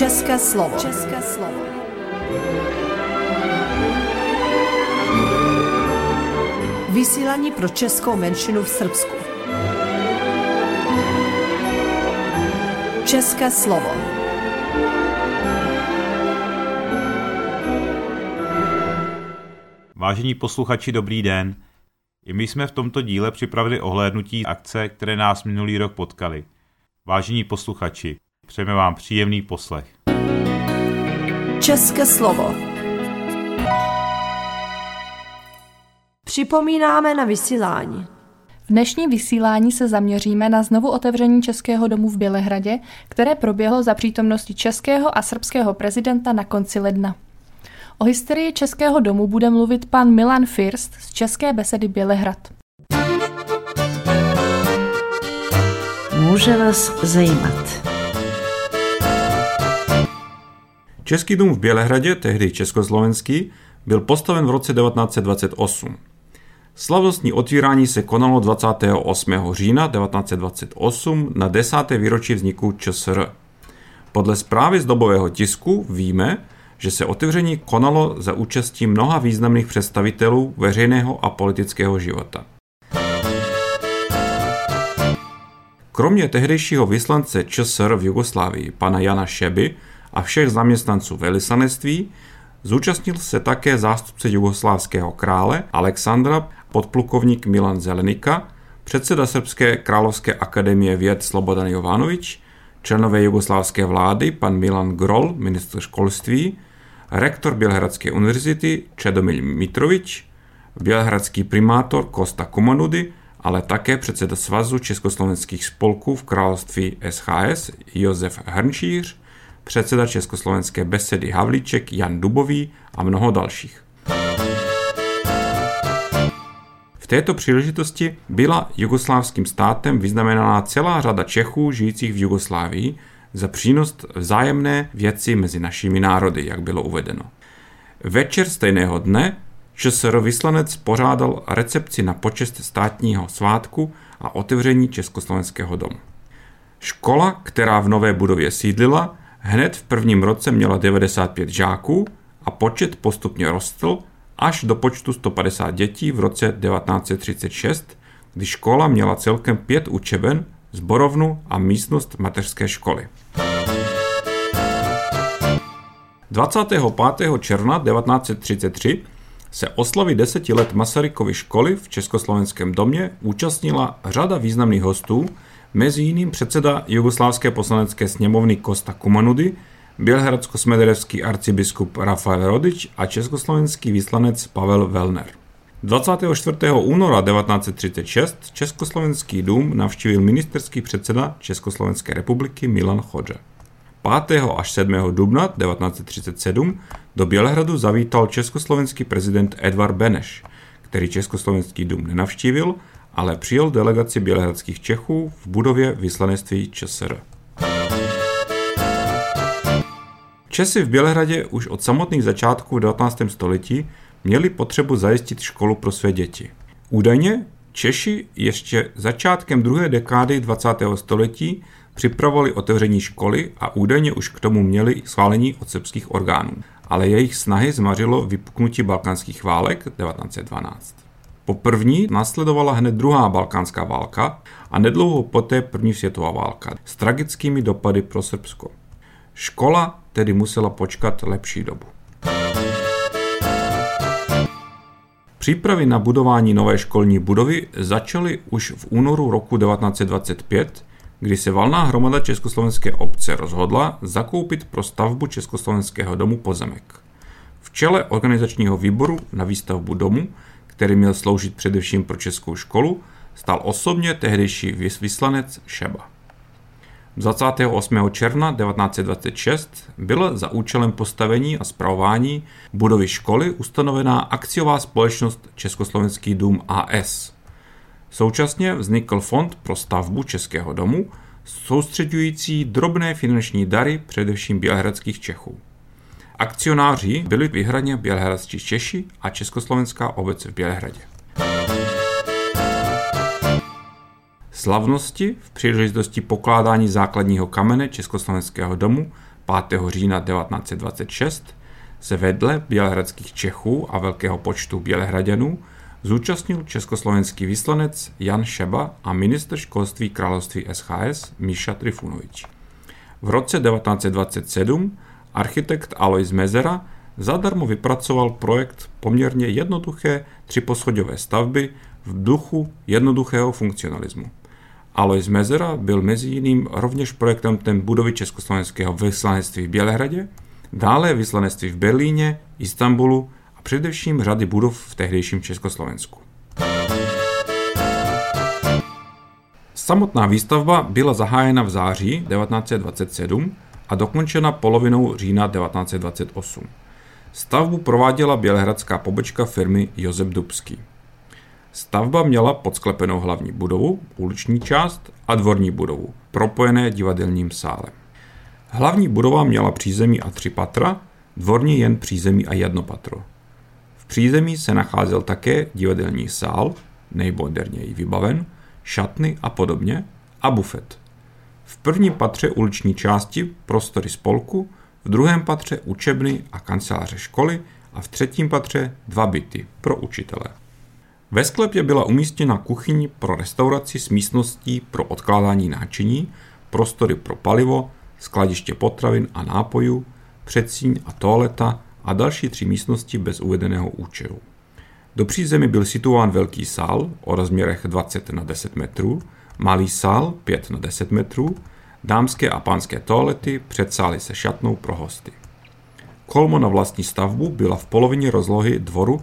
České slovo. České slovo. Vysílání pro českou menšinu v Srbsku. České slovo. Vážení posluchači, dobrý den. I my jsme v tomto díle připravili ohlédnutí akce, které nás minulý rok potkali. Vážení posluchači, přejeme vám příjemný poslech. České slovo. Připomínáme na vysílání. V dnešním vysílání se zaměříme na znovu otevření Českého domu v Bělehradě, které proběhlo za přítomnosti českého a srbského prezidenta na konci ledna. O historii Českého domu bude mluvit pan Milan First z České besedy Bělehrad. Může vás zajímat. Český dům v Bělehradě, tehdy československý, byl postaven v roce 1928. Slavnostní otvírání se konalo 28. října 1928 na desáté výročí vzniku ČSR. Podle zprávy z dobového tisku víme, že se otevření konalo za účastí mnoha významných představitelů veřejného a politického života. Kromě tehdejšího vyslance ČSR v Jugoslávii, pana Jana Šeby a všech zaměstnanců velvyslanectví, zúčastnil se také zástupce jugoslávského krále Alexandra, podplukovník Milan Zelenika, předseda Srbské královské akademie věd Slobodan Jovanovič, členové jugoslávské vlády pan Milan Grol, ministr školství, rektor Bělehradské univerzity Čedomil Mitrovič, bělehradský primátor Kosta Kumanudy, ale také předseda Svazu československých spolků v království SHS Josef Hrnčíř, předseda Československé besedy Havlíček Jan Dubový a mnoho dalších. V této příležitosti byla jugoslávským státem vyznamenána celá řada Čechů žijících v Jugoslávii, za přínos vzájemné věci mezi našimi národy, jak bylo uvedeno. Večer stejného dne ČSR vyslanec pořádal recepci na počest státního svátku a otevření Československého domu. Škola, která v nové budově sídlila, hned v prvním roce měla 95 žáků a počet postupně rostl až do počtu 150 dětí v roce 1936, kdy škola měla celkem pět učeben zborovnu a místnost mateřské školy. 25. června 1933 se oslavy deseti let Masarykovy školy v Československém domě účastnila řada významných hostů, mezi jiným předseda Jugoslávské poslanecké sněmovny Kosta Kumanudy, bělehradsko-smederevský arcibiskup Rafael Rodič a československý vyslanec Pavel Velner. 24. února 1936 Československý dům navštívil ministerský předseda Československé republiky Milan Chodže. 5. až 7. dubna 1937 do Bělehradu zavítal československý prezident Edvard Beneš, který Československý dům nenavštívil, ale přijel delegaci bělehradských Čechů v budově vyslanectví ČSR. Česi v Bělehradě už od samotných začátků 19. století měli potřebu zajistit školu pro své děti. Údajně Češi ještě začátkem druhé dekády 20. století připravovali otevření školy a údajně už k tomu měli schválení od srbských orgánů. Ale jejich snahy zmařilo vypuknutí balkánských válek 1912. Po první následovala hned druhá balkánská válka a nedlouho poté první světová válka s tragickými dopady pro Srbsko. Škola tedy musela počkat lepší dobu. Přípravy na budování nové školní budovy začaly už v únoru roku 1925, kdy se valná hromada Československé obce rozhodla zakoupit pro stavbu Československého domu pozemek. V čele organizačního výboru na výstavbu domu, který měl sloužit především pro českou školu, stál osobně tehdejší vyslanec Šeba. 28. června 1926 byla za účelem postavení a zpravování budovy školy ustanovená akciová společnost Československý dům AS. Současně vznikl fond pro stavbu Českého domu, soustředující drobné finanční dary především bělehradských Čechů. Akcionáři byli vyhradně bělehradští Češi a Československá obec v Bělehradě. Slavnosti v příležitosti pokládání základního kamene Československého domu 5. října 1926 se vedle bělehradských Čechů a velkého počtu bělehraděnů zúčastnil československý vyslanec Jan Šeba a ministr školství království SHS Míša Trifunovič. V roce 1927 architekt Alois Mezera zadarmo vypracoval projekt poměrně jednoduché třiposchodové stavby v duchu jednoduchého funkcionalismu. Alois Mezera byl mezi jiným rovněž projektantem budovy československého vyslanectví v Bělehradě, dále vyslanectví v Berlíně, Istanbulu a především řady budov v tehdejším Československu. Samotná výstavba byla zahájena v září 1927 a dokončena polovinou října 1928. Stavbu prováděla bělehradská pobočka firmy Josep Dubský. Stavba měla podsklepenou hlavní budovu, uliční část a dvorní budovu, propojené divadelním sálem. Hlavní budova měla přízemí a tři patra, dvorní jen přízemí a jedno patro. V přízemí se nacházel také divadelní sál, nejmoderněji vybaven, šatny a podobně, a bufet. V prvním patře uliční části prostory spolku, v druhém patře učebny a kanceláře školy a v třetím patře dva byty pro učitele. Ve sklepě byla umístěna kuchyň pro restauraci s místností pro odkládání náčiní, prostory pro palivo, skladiště potravin a nápojů, předsíň a toaleta a další tři místnosti bez uvedeného účelu. Do přízemí byl situován velký sál o rozměrech 20 na 10 metrů, malý sál 5 na 10 metrů, dámské a pánské toalety, předsály se šatnou pro hosty. Kolmo na vlastní stavbu byla v polovině rozlohy dvoru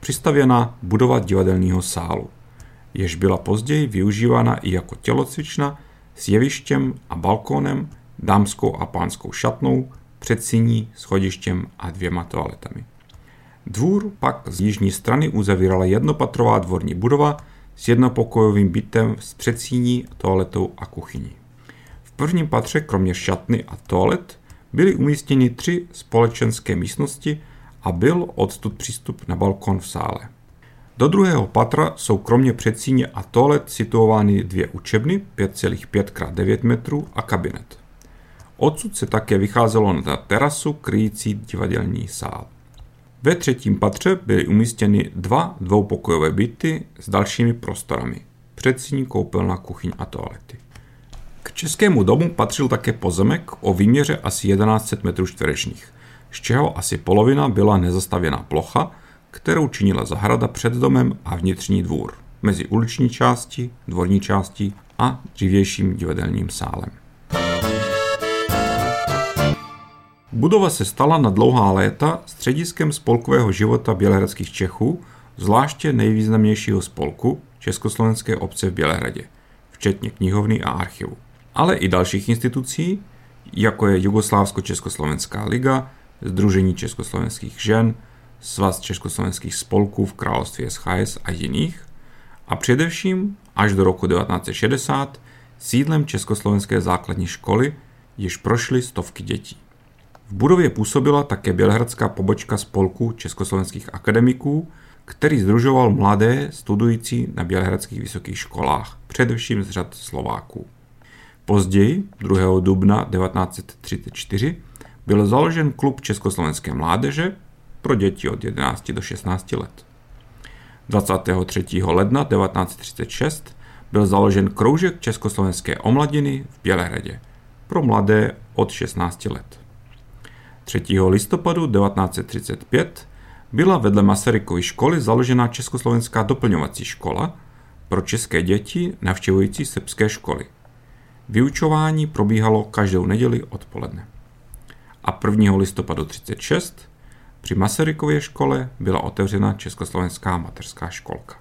přistavěna budova divadelního sálu, jež byla později využívána i jako tělocvična s jevištěm a balkónem, dámskou a pánskou šatnou, předsíní, schodištěm a dvěma toaletami. Dvůr pak z jižní strany uzavírala jednopatrová dvorní budova s jednopokojovým bytem s předsíní, toaletou a kuchyní. V prvním patře kromě šatny a toalet byly umístěny tři společenské místnosti a byl odstud přístup na balkon v sále. Do druhého patra jsou kromě předsíně a toalet situovány dvě učebny 5,5 x 9 metrů a kabinet. Odsud se také vycházelo na terasu kryjící divadelní sál. Ve třetím patře byly umístěny dva dvoupokojové byty s dalšími prostorami. Předsíní, koupelna, kuchyň a toalety. K českému domu patřil také pozemek o výměře asi 1100 metrů čtverečních, z čeho asi polovina byla nezastavěná plocha, kterou činila zahrada před domem a vnitřní dvůr, mezi uliční části, dvorní části a dřívějším divadelním sálem. Budova se stala na dlouhá léta střediskem spolkového života bělehradských Čechů, zvláště nejvýznamnějšího spolku Československé obce v Bělehradě, včetně knihovny a archivu. Ale i dalších institucí, jako je Jugoslávsko-Československá liga, Združení československých žen, Svaz československých spolků v království SHS a jiných, a především až do roku 1960 sídlem Československé základní školy, již prošly stovky dětí. V budově působila také bělehradská pobočka spolku československých akademiků, který združoval mladé studující na bělehradských vysokých školách, především z řad Slováků. Později, 2. dubna 1934, byl založen klub československé mládeže pro děti od 11 do 16 let. 23. ledna 1936 byl založen kroužek československé omladiny v Bělehradě pro mladé od 16 let. 3. listopadu 1935 byla vedle Masarykovy školy založena Československá doplňovací škola pro české děti navštěvující srbské školy. Vyučování probíhalo každou neděli odpoledne. A 1. listopadu 1936 při Masarykově škole byla otevřena Československá mateřská školka.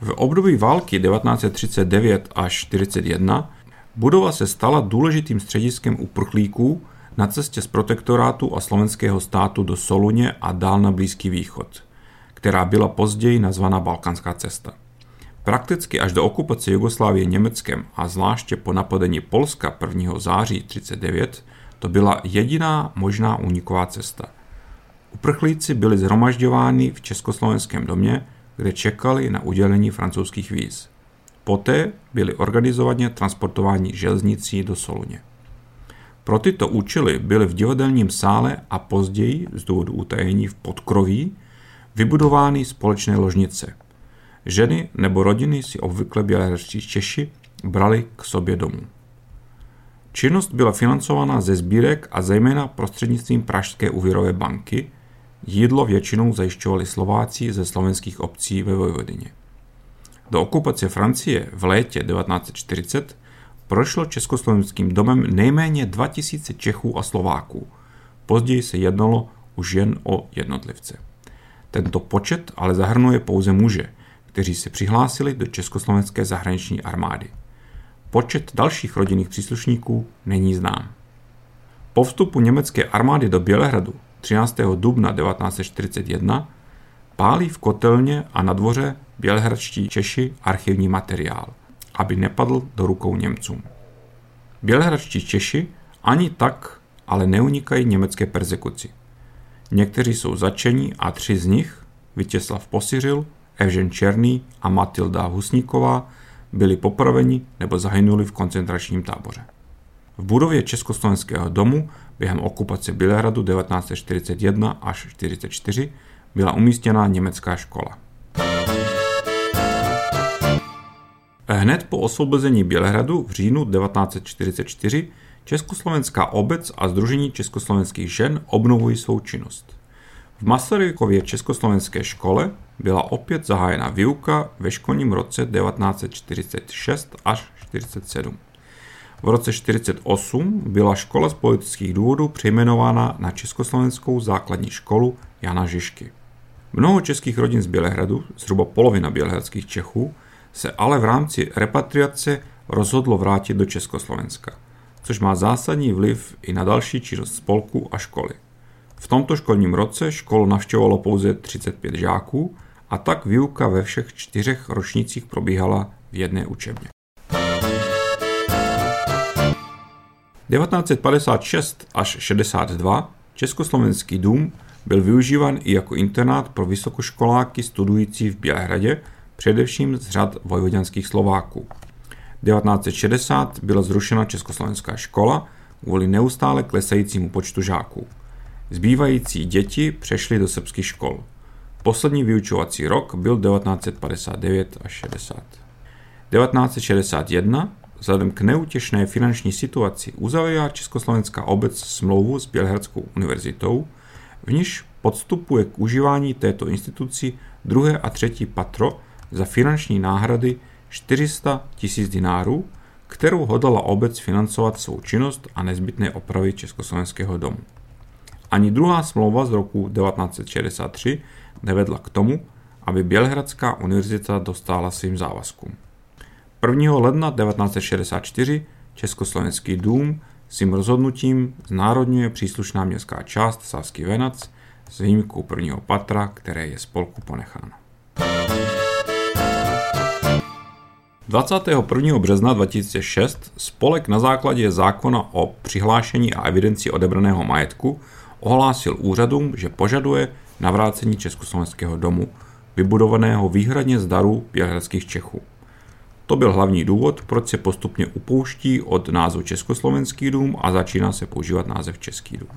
V období války 1939 až 1941 Budova se stala důležitým střediskem uprchlíků na cestě z protektorátu a slovenského státu do Soluně a dál na Blízký východ, která byla později nazvaná Balkánská cesta. Prakticky až do okupace Jugoslávie Německem a zvláště po napadení Polska 1. září 1939 to byla jediná možná úniková cesta. Uprchlíci byli zhromažďováni v Československém domě, kde čekali na udělení francouzských víz. Poté byli organizovaně transportováni železnicí do Soluně. Pro tyto účely byly v divadelním sále a později z důvodu utajení v podkroví vybudovány společné ložnice. Ženy nebo rodiny si obvykle bělehradští Češi brali k sobě domů. Činnost byla financována ze sbírek a zejména prostřednictvím Pražské úvěrové banky. Jídlo většinou zajišťovali Slováci ze slovenských obcí ve Vojvodině. Do okupace Francie v létě 1940 prošlo československým domem nejméně 2000 Čechů a Slováků. Později se jednalo už jen o jednotlivce. Tento počet ale zahrnuje pouze muže, kteří se přihlásili do československé zahraniční armády. Počet dalších rodinných příslušníků není znám. Po vstupu německé armády do Bělehradu 13. dubna 1941 pálí v kotelně a na dvoře bělehradští Češi archivní materiál, aby nepadl do rukou Němcům. Bělehradští Češi ani tak ale neunikají německé persekuci. Někteří jsou začeni a tři z nich, Vítězslav Posiřil, Evžen Černý a Matilda Husníková, byli popraveni nebo zahynuli v koncentračním táboře. V budově Československého domu během okupace Bělehradu 1941 až 1944 byla umístěna německá škola. Hned po osvobození Bělehradu v říjnu 1944 Československá obec a Združení československých žen obnovují svou činnost. V Masarykově československé škole byla opět zahájena výuka ve školním roce 1946 až 1947. V roce 1948 byla škola z politických důvodů přejmenována na Československou základní školu Jana Žižky. Mnoho českých rodin z Bělehradu, zhruba polovina bělehradských Čechů, se ale v rámci repatriace rozhodlo vrátit do Československa, což má zásadní vliv i na další činnost spolku a školy. V tomto školním roce školu navštěvovalo pouze 35 žáků a tak výuka ve všech čtyřech ročnících probíhala v jedné učebně. 1956 až 62 Československý dům byl využíván i jako internát pro vysokoškoláky studující v Bělehradě, především z řad vojvoděnských Slováků. 1960 byla zrušena Československá škola kvůli neustále klesajícímu počtu žáků. Zbývající děti přešly do srbských škol. Poslední vyučovací rok byl 1959 až 60. 1961 vzhledem k neutěšné finanční situaci uzavírá Československá obec smlouvu s Bělehradskou univerzitou, v níž podstupuje k užívání této instituci druhé a třetí patro za finanční náhrady 400 tisíc dinárů, kterou hodala obec financovat svou činnost a nezbytné opravy Československého domu. Ani druhá smlouva z roku 1963 nevedla k tomu, aby Bělehradská univerzita dostala svým závazkům. 1. ledna 1964 Československý dům svým rozhodnutím znárodňuje příslušná městská část Sásky Venac s výjimkou prvního patra, které je spolku ponecháno. 21. března 2006 spolek na základě zákona o přihlášení a evidenci odebraného majetku ohlásil úřadům, že požaduje navrácení Československého domu, vybudovaného výhradně z darů bělehradských Čechů. To byl hlavní důvod, proč se postupně upouští od názvu Československý dům a začíná se používat název Český dům.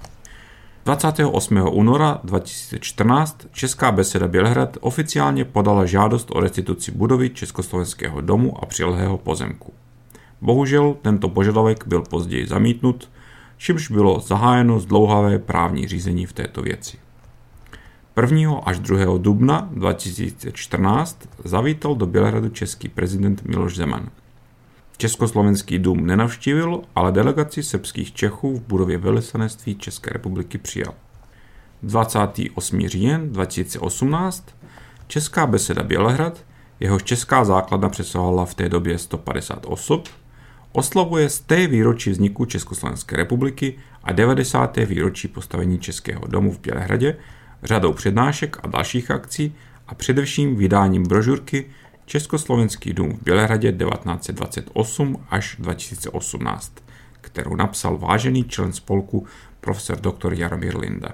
28. února 2014 Česká beseda Bělehrad oficiálně podala žádost o restituci budovy Československého domu a přilehlého pozemku. Bohužel tento požadavek byl později zamítnut, čímž bylo zahájeno zdlouhavé právní řízení v této věci. 1. až 2. dubna 2014 zavítal do Bělehradu český prezident Miloš Zeman. Československý dům nenavštívil, ale delegaci srbských Čechů v budově velvyslanectví České republiky přijal. 28. říjen 2018 Česká beseda Bělehrad, jehož česká základna přesahovala v té době 150 osob, oslavuje z té výročí vzniku Československé republiky a 90. výročí postavení Českého domu v Bělehradě řadou přednášek a dalších akcí a především vydáním brožurky Československý dům v Bělehradě 1928 až 2018, kterou napsal vážený člen spolku profesor dr. Jaromír Linda.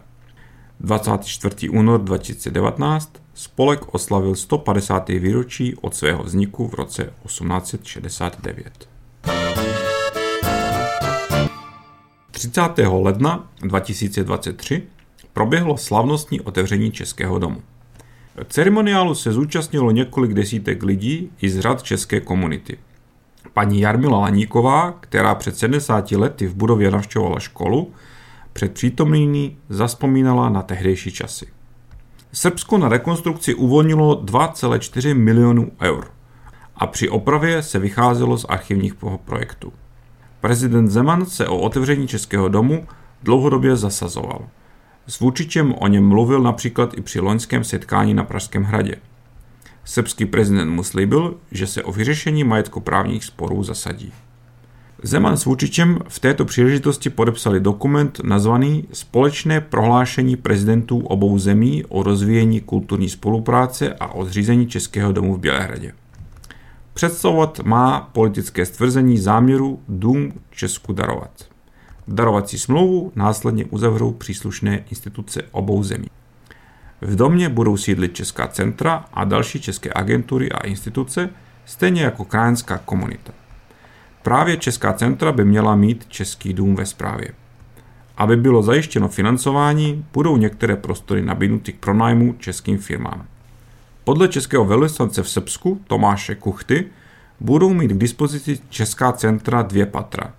24. únor 2019 spolek oslavil 150. výročí od svého vzniku v roce 1869. 30. ledna 2023 proběhlo slavnostní otevření Českého domu. Ceremoniálu se zúčastnilo několik desítek lidí i z řad české komunity. Paní Jarmila Laníková, která před 70 lety v budově navštěvovala školu, před přítomnými zaspomínala na tehdejší časy. Srbsko na rekonstrukci uvolnilo 2,4 milionů eur a při opravě se vycházelo z archivních projektů. Prezident Zeman se o otevření Českého domu dlouhodobě zasazoval. S Vůčičem o něm mluvil například i při loňském setkání na Pražském hradě. Srbský prezident mu slíbil, že se o vyřešení majetkoprávních sporů zasadí. Zeman s Vučičem v této příležitosti podepsali dokument nazvaný Společné prohlášení prezidentů obou zemí o rozvíjení kulturní spolupráce a o zřízení Českého domu v Bělehradě. Představovat má politické stvrzení záměru dům Česku darovat. Darovací smlouvu následně uzavřou příslušné instituce obou zemí. V domě budou sídlit česká centra a další české agentury a instituce, stejně jako krajanská komunita. Právě Česká centra by měla mít Český dům ve správě. Aby bylo zajištěno financování, budou některé prostory nabídnuty k pronájmu českým firmám. Podle českého velvyslance v Srbsku Tomáše Kuchty budou mít k dispozici Česká centra dvě patra.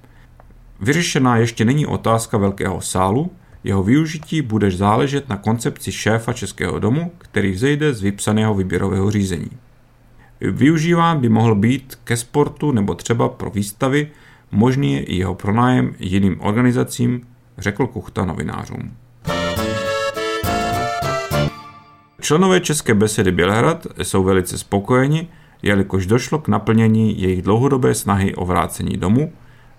Vyřešená ještě není otázka velkého sálu, jeho využití bude záležet na koncepci šéfa Českého domu, který vzejde z vypsaného výběrového řízení. Využíván by mohl být ke sportu nebo třeba pro výstavy, možný je i jeho pronájem jiným organizacím, řekl Kuchta novinářům. Členové České besedy Bělehrad jsou velice spokojeni, jelikož došlo k naplnění jejich dlouhodobé snahy o vrácení domu,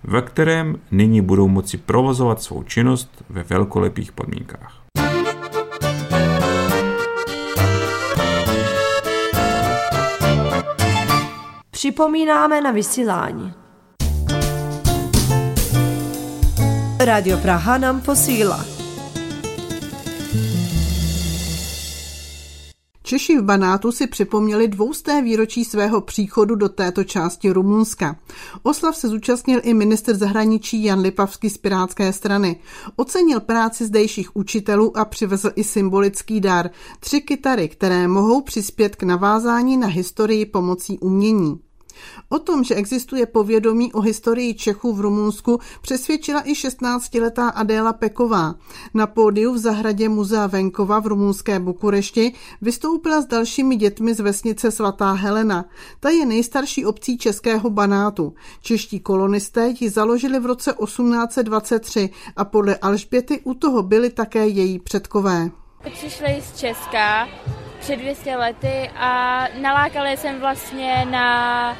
ve kterém nyní budou moci provozovat svou činnost ve velkolepých podmínkách. Připomínáme na vysílání. Radio Praha nám posílá. Češi v Banátu si připomněli dvousté výročí svého příchodu do této části Rumunska. Oslav se zúčastnil i minister zahraničí Jan Lipavský z Pirátské strany. Ocenil práci zdejších učitelů a přivezl i symbolický dar. Tři kytary, které mohou přispět k navázání na historii pomocí umění. O tom, že existuje povědomí o historii Čechů v Rumunsku, přesvědčila i 16-letá Adéla Peková. Na pódiu v zahradě Muzea Venkova v rumunské Bukurešti vystoupila s dalšími dětmi z vesnice Svatá Helena. Ta je nejstarší obcí Českého Banátu. Čeští kolonisté ji založili v roce 1823 a podle Alžběty u toho byli také její předkové. Přišli z Česka před 200 lety a nalákali jsem vlastně na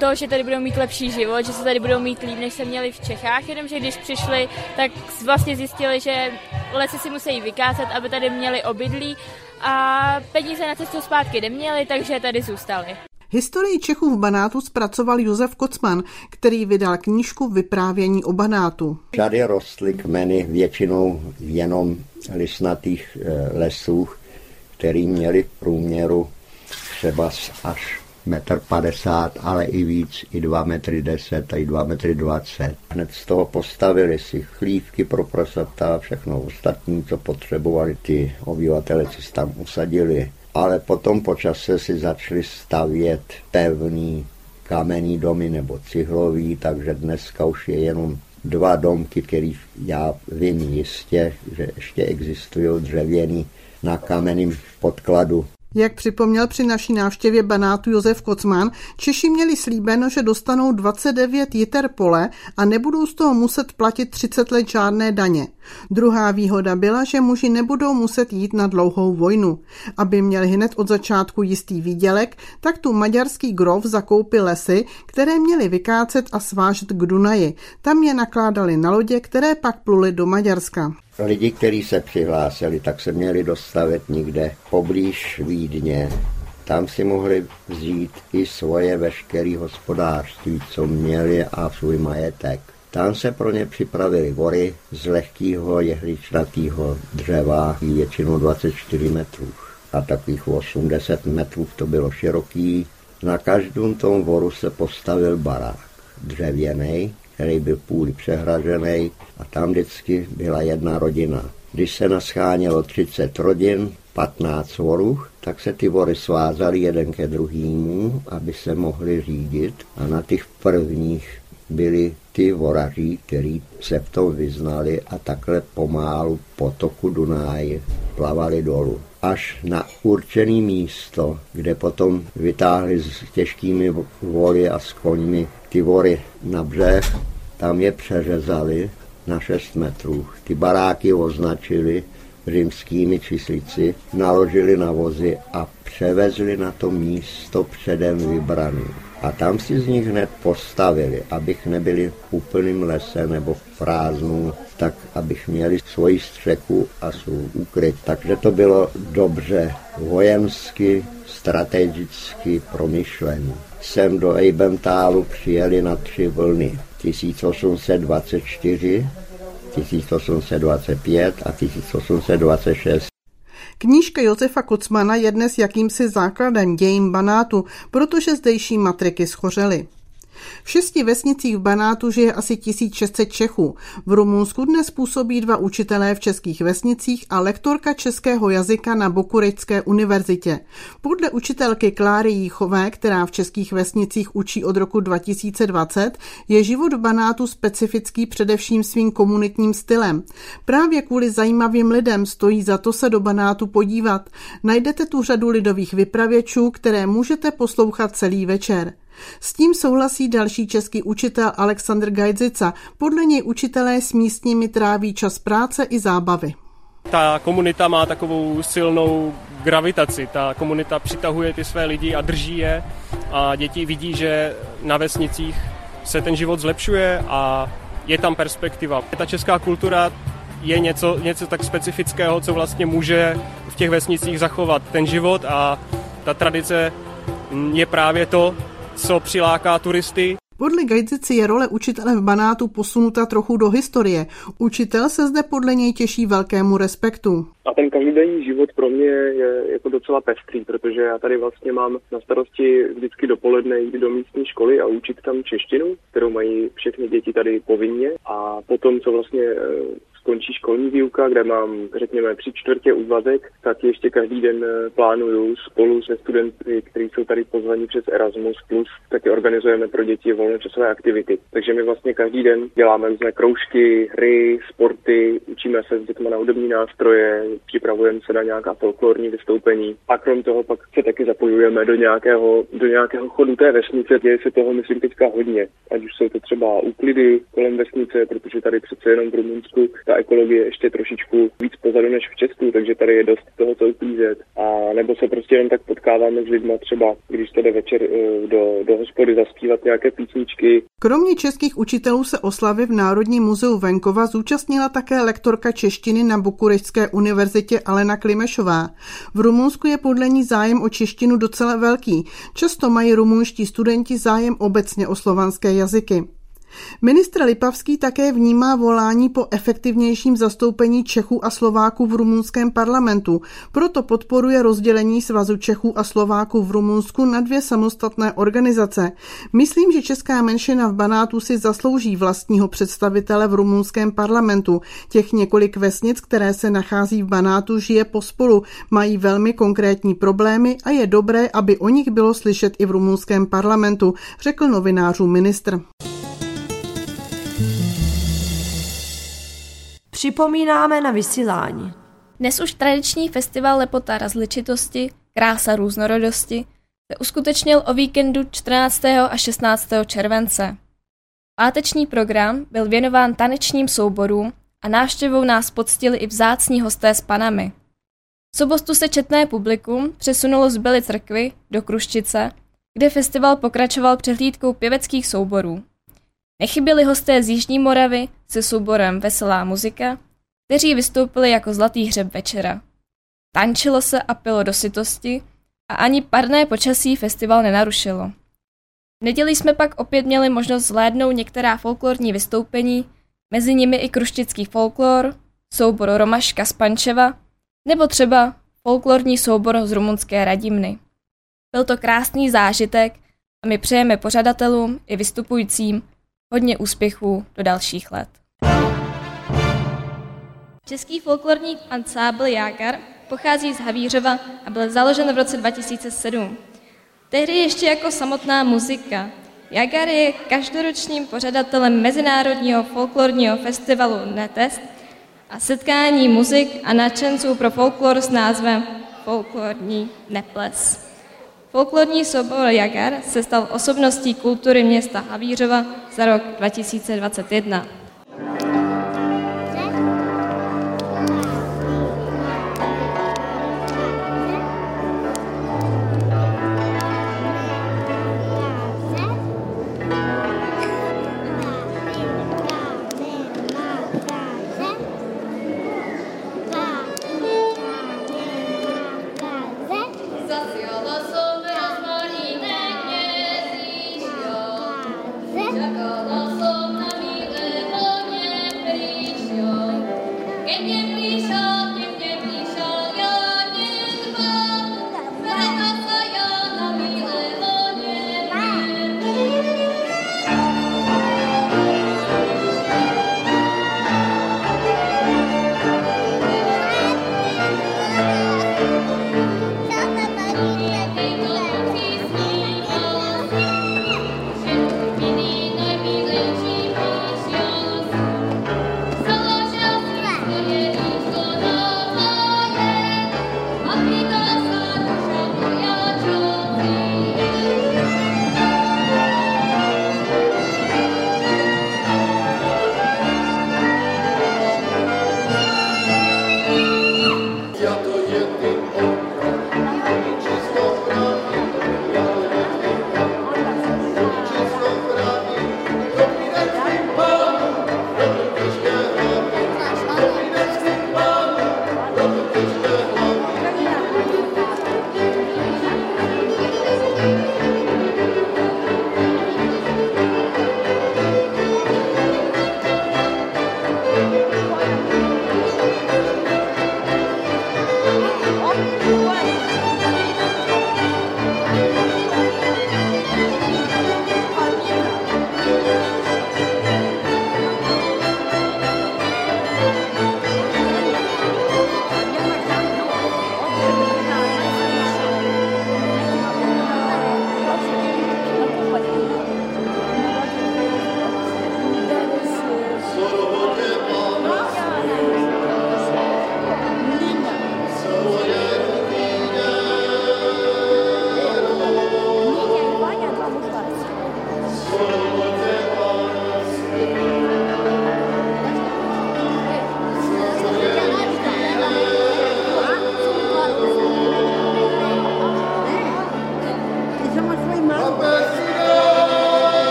to, že tady budou mít lepší život, že se tady budou mít líp, než se měli v Čechách, jenomže když přišli, tak vlastně zjistili, že lesy si musí vykázat, aby tady měli obydlí a peníze na cestu zpátky neměli, takže tady zůstali. Historii Čechů v Banátu zpracoval Josef Kocman, který vydal knížku Vyprávění o Banátu. Tady rostly kmeny většinou jenom lisnatých eh, lesů, který měli v průměru třeba až metr padesát, ale i víc, i dva metry deset i dva metry dvacet. Hned z toho postavili si chlívky pro prasata a všechno ostatní, co potřebovali ty obyvatele, co se tam usadili. Ale potom po čase si začali stavět pevný kamenný domy nebo cihlový, takže dneska už je jenom dva domky, který já vím jistě, že ještě existují dřevěný na kamenném podkladu. Jak připomněl při naší návštěvě Banátu Josef Kocman, Češi měli slíbeno, že dostanou 29 jiter pole a nebudou z toho muset platit 30 let žádné daně. Druhá výhoda byla, že muži nebudou muset jít na dlouhou vojnu. Aby měli hned od začátku jistý výdělek, tak tu maďarský grof zakoupil lesy, které měli vykácet a svážet k Dunaji. Tam je nakládali na lodě, které pak pluly do Maďarska. Lidi, kteří se přihlásili, tak se měli dostavit někde poblíž Vídně. Tam si mohli vzít i svoje veškeré hospodářství, co měli a svůj majetek. Tam se pro ně připravili vory z lehkého jehličnatého dřeva, většinou 24 metrů a takových 80 metrů to bylo široký. Na každém tom voru se postavil barák dřevěný, který byl půl přehražený a tam vždycky byla jedna rodina. Když se naschánělo 30 rodin, 15 vorů, tak se ty vory svázaly jeden ke druhému, aby se mohli řídit a na těch prvních byli ty voraři, kteří se v tom vyznali a takhle pomálu potoku Dunáje plavali dolů až na určené místo, kde potom vytáhli s těžkými voly a s koňmi ty vory na břeh, tam je přeřezali na 6 metrů. Ty baráky označili římskými číslici, naložili na vozy a převezli na to místo předem vybrané. A tam si z nich hned postavili, abych nebyli v úplným lese nebo v prázdnu, tak abych měli svoji střechu a svůj úkryt. Takže to bylo dobře vojensky, strategicky promyšlené. Sem do Eibentálu přijeli na tři vlny. 1824, 1825 a 1826. Knížka Josefa Kocmana je dnes jakýmsi základem dějin Banátu, protože zdejší matriky schořely. V šesti vesnicích v Banátu žije asi 1600 Čechů. V Rumunsku dnes působí dva učitelé v českých vesnicích a lektorka českého jazyka na Bokurečské univerzitě. Podle učitelky Kláry Jíchové, která v českých vesnicích učí od roku 2020, je život v Banátu specifický především svým komunitním stylem. Právě kvůli zajímavým lidem stojí za to se do Banátu podívat. Najdete tu řadu lidových vypravěčů, které můžete poslouchat celý večer. S tím souhlasí další český učitel Aleksandr Gajdzica. Podle něj učitelé s místními tráví čas práce i zábavy. Ta komunita má takovou silnou gravitaci. Ta komunita přitahuje ty své lidi a drží je a děti vidí, že na vesnicích se ten život zlepšuje a je tam perspektiva. Ta česká kultura je něco, něco tak specifického, co vlastně může v těch vesnicích zachovat ten život a ta tradice je právě to, co přiláká turisty. Podle Gajdzici je role učitele v Banátu posunuta trochu do historie. Učitel se zde podle něj těší velkému respektu. A ten každodenní život pro mě je jako docela pestrý, protože já tady vlastně mám na starosti vždycky dopoledne jít do místní školy a učit tam češtinu, kterou mají všechny děti tady povinně. A potom, co vlastně skončí školní výuka, kde mám, řekněme, tři čtvrtě úvazek, tak ještě každý den eh, plánuju spolu se studenty, kteří jsou tady pozvaní přes Erasmus+, plus, taky organizujeme pro děti volnočasové aktivity. Takže my vlastně každý den děláme různé kroužky, hry, sporty, učíme se s dětmi na hudební nástroje, připravujeme se na nějaká folklorní vystoupení a krom toho pak se taky zapojujeme do nějakého, do nějakého chodu té vesnice. Děje se toho, myslím, teďka hodně. Ať už jsou to třeba úklidy kolem vesnice, protože tady přece jenom v Rumunsku ta ekologie ještě trošičku víc pozadu než v Česku, takže tady je dost toho, co uklízet. A nebo se prostě jen tak potkáváme s lidmi třeba, když se jde večer eh, do, do hospody zaspívat nějaké písničky. Kromě českých učitelů se oslavy v Národním muzeu Venkova zúčastnila také lektorka češtiny na Bukurešťské univerzitě Alena Klimešová. V Rumunsku je podle ní zájem o češtinu docela velký. Často mají rumunští studenti zájem obecně o slovanské jazyky. Ministr Lipavský také vnímá volání po efektivnějším zastoupení Čechů a Slováků v rumunském parlamentu. Proto podporuje rozdělení Svazu Čechů a Slováků v Rumunsku na dvě samostatné organizace. Myslím, že česká menšina v Banátu si zaslouží vlastního představitele v rumunském parlamentu. Těch několik vesnic, které se nachází v Banátu, žije pospolu, mají velmi konkrétní problémy a je dobré, aby o nich bylo slyšet i v rumunském parlamentu, řekl novinářů ministr. Připomínáme na vysílání. Dnes už tradiční festival Lepota različitosti, krása různorodosti se uskutečnil o víkendu 14. a 16. července. Páteční program byl věnován tanečním souborům a návštěvou nás poctili i vzácní hosté s panami. V sobotu se četné publikum přesunulo z Byly crkvy do Kruščice, kde festival pokračoval přehlídkou pěveckých souborů. Nechyběli hosté z Jižní Moravy se souborem Veselá muzika, kteří vystoupili jako zlatý hřeb večera. Tančilo se a pilo do sytosti a ani parné počasí festival nenarušilo. V neděli jsme pak opět měli možnost zhlédnout některá folklorní vystoupení, mezi nimi i kruštický folklor, soubor Romaška z Pančeva, nebo třeba folklorní soubor z rumunské Radimny. Byl to krásný zážitek a my přejeme pořadatelům i vystupujícím hodně úspěchů do dalších let. Český folklorní ansábl Jágar pochází z Havířova a byl založen v roce 2007. Tehdy ještě jako samotná muzika. Jagar je každoročním pořadatelem Mezinárodního folklorního festivalu Netest a setkání muzik a nadšenců pro folklor s názvem Folklorní neples. Folklorní soubor Jagar se stal osobností kultury města Havířova za rok 2021.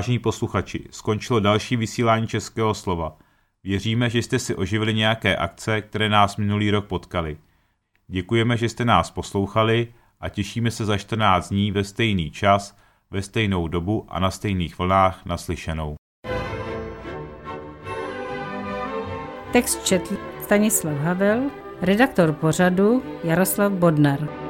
Vážení posluchači, skončilo další vysílání Českého slova. Věříme, že jste si oživili nějaké akce, které nás minulý rok potkali. Děkujeme, že jste nás poslouchali a těšíme se za 14 dní ve stejný čas, ve stejnou dobu a na stejných vlnách naslyšenou. Text četl Stanislav Havel, redaktor pořadu Jaroslav Bodnar.